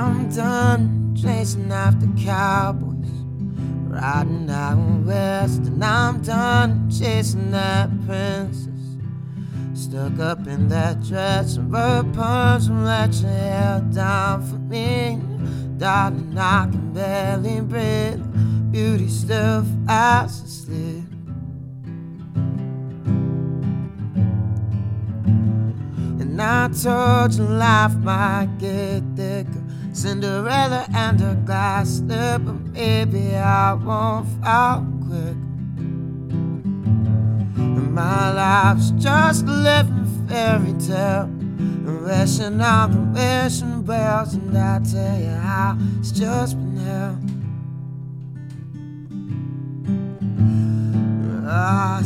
I'm done chasing after cowboys. Riding out west, and I'm done chasing that princess. Stuck up in that dress, and and let your hair down for me. Darling, I can barely breathe. Beauty still fast asleep. And I told you life might get thicker. Cinderella and her glass slipper. Maybe I won't fall quick. And my life's just a living fairy tale. And wishing on the wishing bells. And I tell you how it's just been hell. Ah, I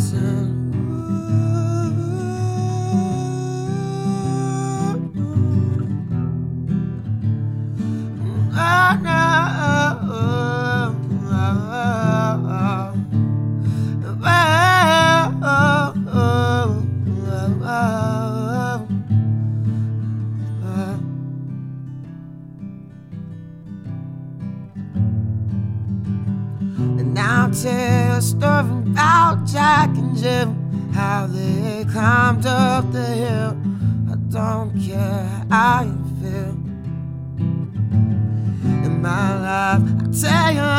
now tell a story about Jack and Jim, how they climbed up the hill. I don't care how you feel. In my life, I tell you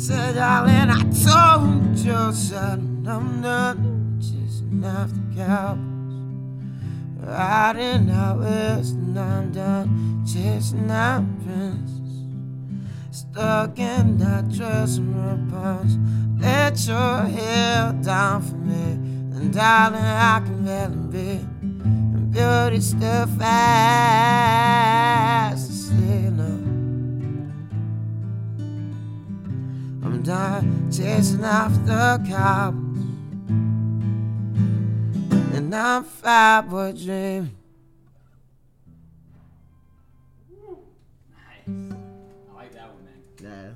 Said, darling, I told you, said, I'm not chasing after cowboys. Riding out I'm done chasing that princess. Stuck in that dress and her punch. Let your hair down for me, and darling, I can barely be. And beauty still fast asleep. I'm done chasing after cowboys. And I'm fat boy dreaming. Nice. I like that one, man. Yeah.